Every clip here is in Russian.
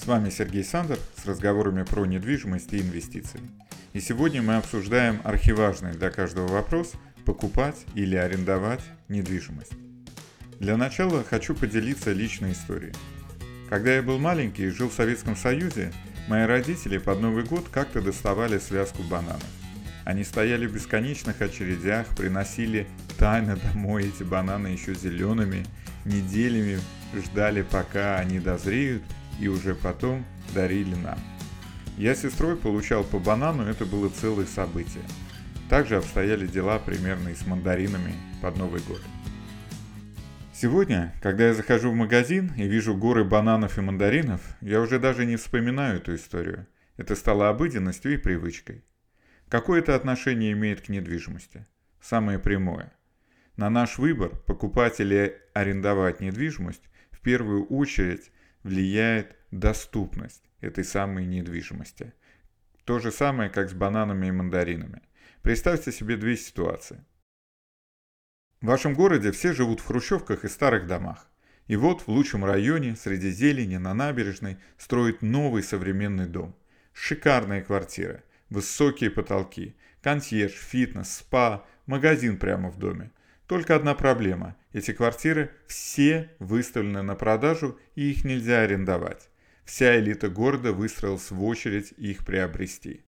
С вами Сергей Сандер с разговорами про недвижимость и инвестиции. И сегодня мы обсуждаем архиважный для каждого вопрос – покупать или арендовать недвижимость. Для начала хочу поделиться личной историей. Когда я был маленький и жил в Советском Союзе, мои родители под Новый год как-то доставали связку бананов. Они стояли в бесконечных очередях, приносили тайно домой эти бананы еще зелеными, неделями ждали, пока они дозреют, и уже потом дарили нам. Я с сестрой получал по банану, это было целое событие. Также обстояли дела примерно и с мандаринами под Новый год. Сегодня, когда я захожу в магазин и вижу горы бананов и мандаринов, я уже даже не вспоминаю эту историю. Это стало обыденностью и привычкой. Какое это отношение имеет к недвижимости? Самое прямое. На наш выбор, покупать или арендовать недвижимость, в первую очередь влияет доступность этой самой недвижимости. То же самое, как с бананами и мандаринами. Представьте себе две ситуации. В вашем городе все живут в хрущевках и старых домах. И вот в лучшем районе, среди зелени, на набережной, строят новый современный дом. Шикарные квартиры, Высокие потолки, консьерж, фитнес, спа, магазин прямо в доме. Только одна проблема. Эти квартиры все выставлены на продажу и их нельзя арендовать. Вся элита города выстроилась в очередь их приобрести.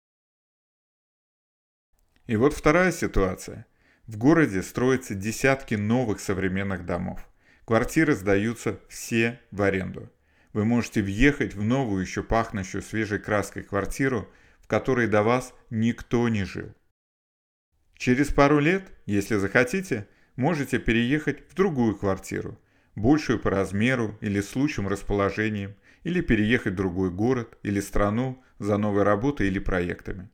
И вот вторая ситуация. В городе строятся десятки новых современных домов. Квартиры сдаются все в аренду. Вы можете въехать в новую еще пахнущую свежей краской квартиру – в которой до вас никто не жил. Через пару лет, если захотите, можете переехать в другую квартиру, большую по размеру или с лучшим расположением, или переехать в другой город или страну за новой работой или проектами.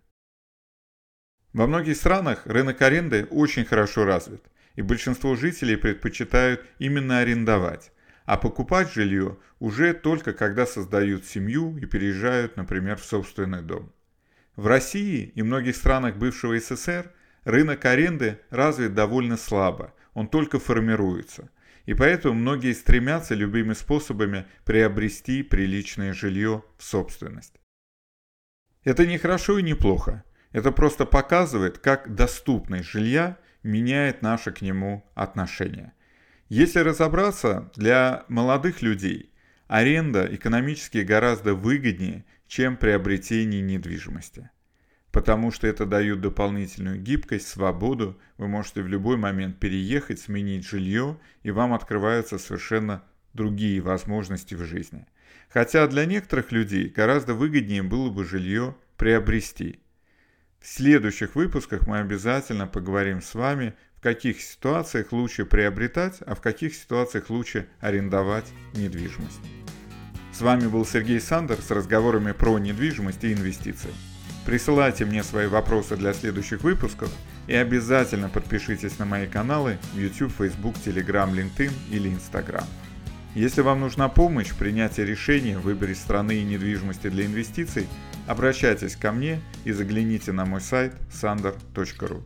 Во многих странах рынок аренды очень хорошо развит, и большинство жителей предпочитают именно арендовать, а покупать жилье уже только когда создают семью и переезжают, например, в собственный дом. В России и многих странах бывшего СССР рынок аренды развит довольно слабо, он только формируется. И поэтому многие стремятся любыми способами приобрести приличное жилье в собственность. Это не хорошо и не плохо. Это просто показывает, как доступность жилья меняет наше к нему отношение. Если разобраться, для молодых людей аренда экономически гораздо выгоднее, чем приобретение недвижимости. Потому что это дает дополнительную гибкость, свободу, вы можете в любой момент переехать, сменить жилье, и вам открываются совершенно другие возможности в жизни. Хотя для некоторых людей гораздо выгоднее было бы жилье приобрести. В следующих выпусках мы обязательно поговорим с вами, в каких ситуациях лучше приобретать, а в каких ситуациях лучше арендовать недвижимость. С вами был Сергей Сандер с разговорами про недвижимость и инвестиции. Присылайте мне свои вопросы для следующих выпусков и обязательно подпишитесь на мои каналы YouTube, Facebook, Telegram, LinkedIn или Instagram. Если вам нужна помощь в принятии решения в выборе страны и недвижимости для инвестиций, обращайтесь ко мне и загляните на мой сайт sander.ru.